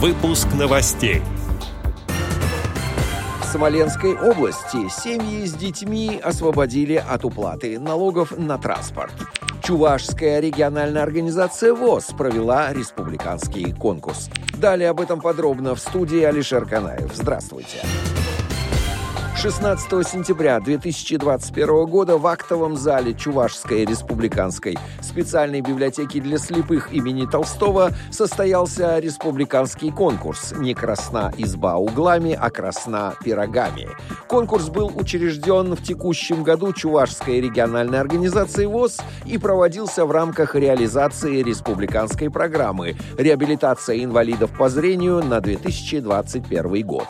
Выпуск новостей. В Смоленской области семьи с детьми освободили от уплаты налогов на транспорт. Чувашская региональная организация ВОЗ провела республиканский конкурс. Далее об этом подробно в студии Алишер Канаев. Здравствуйте. Здравствуйте. 16 сентября 2021 года в актовом зале Чувашской республиканской специальной библиотеки для слепых имени Толстого состоялся республиканский конкурс «Не красна изба углами, а красна пирогами». Конкурс был учрежден в текущем году Чувашской региональной организацией ВОЗ и проводился в рамках реализации республиканской программы «Реабилитация инвалидов по зрению» на 2021 год.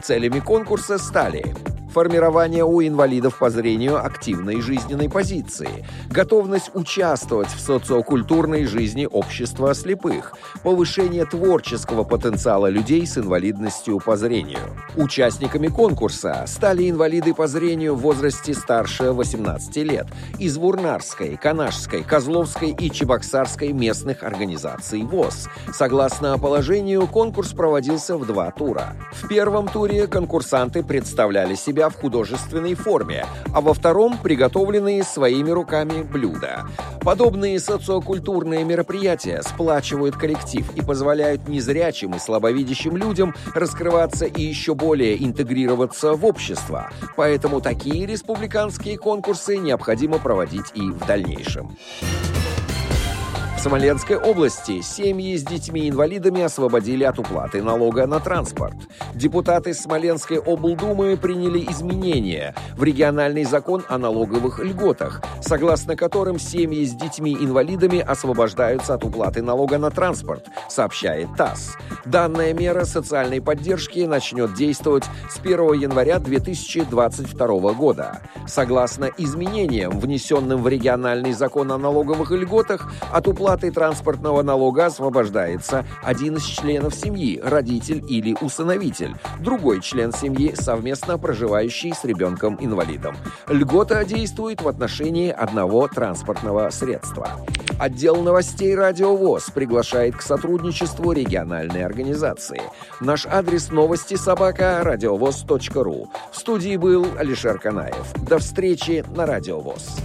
Целями конкурса стали формирование у инвалидов по зрению активной жизненной позиции, готовность участвовать в социокультурной жизни общества слепых, повышение творческого потенциала людей с инвалидностью по зрению. Участниками конкурса стали инвалиды по зрению в возрасте старше 18 лет из Вурнарской, Канашской, Козловской и Чебоксарской местных организаций ВОЗ. Согласно положению, конкурс проводился в два тура. В первом туре конкурсанты представляли себя себя в художественной форме, а во втором – приготовленные своими руками блюда. Подобные социокультурные мероприятия сплачивают коллектив и позволяют незрячим и слабовидящим людям раскрываться и еще более интегрироваться в общество. Поэтому такие республиканские конкурсы необходимо проводить и в дальнейшем. Смоленской области семьи с детьми-инвалидами освободили от уплаты налога на транспорт. Депутаты Смоленской облдумы приняли изменения в региональный закон о налоговых льготах, согласно которым семьи с детьми-инвалидами освобождаются от уплаты налога на транспорт, сообщает ТАСС. Данная мера социальной поддержки начнет действовать с 1 января 2022 года. Согласно изменениям, внесенным в региональный закон о налоговых льготах, от уплаты уплаты транспортного налога освобождается один из членов семьи, родитель или усыновитель, другой член семьи, совместно проживающий с ребенком-инвалидом. Льгота действует в отношении одного транспортного средства. Отдел новостей «Радио ВОЗ» приглашает к сотрудничеству региональной организации. Наш адрес новости собака радиовоз.ру. В студии был Алишер Канаев. До встречи на «Радио ВОЗ».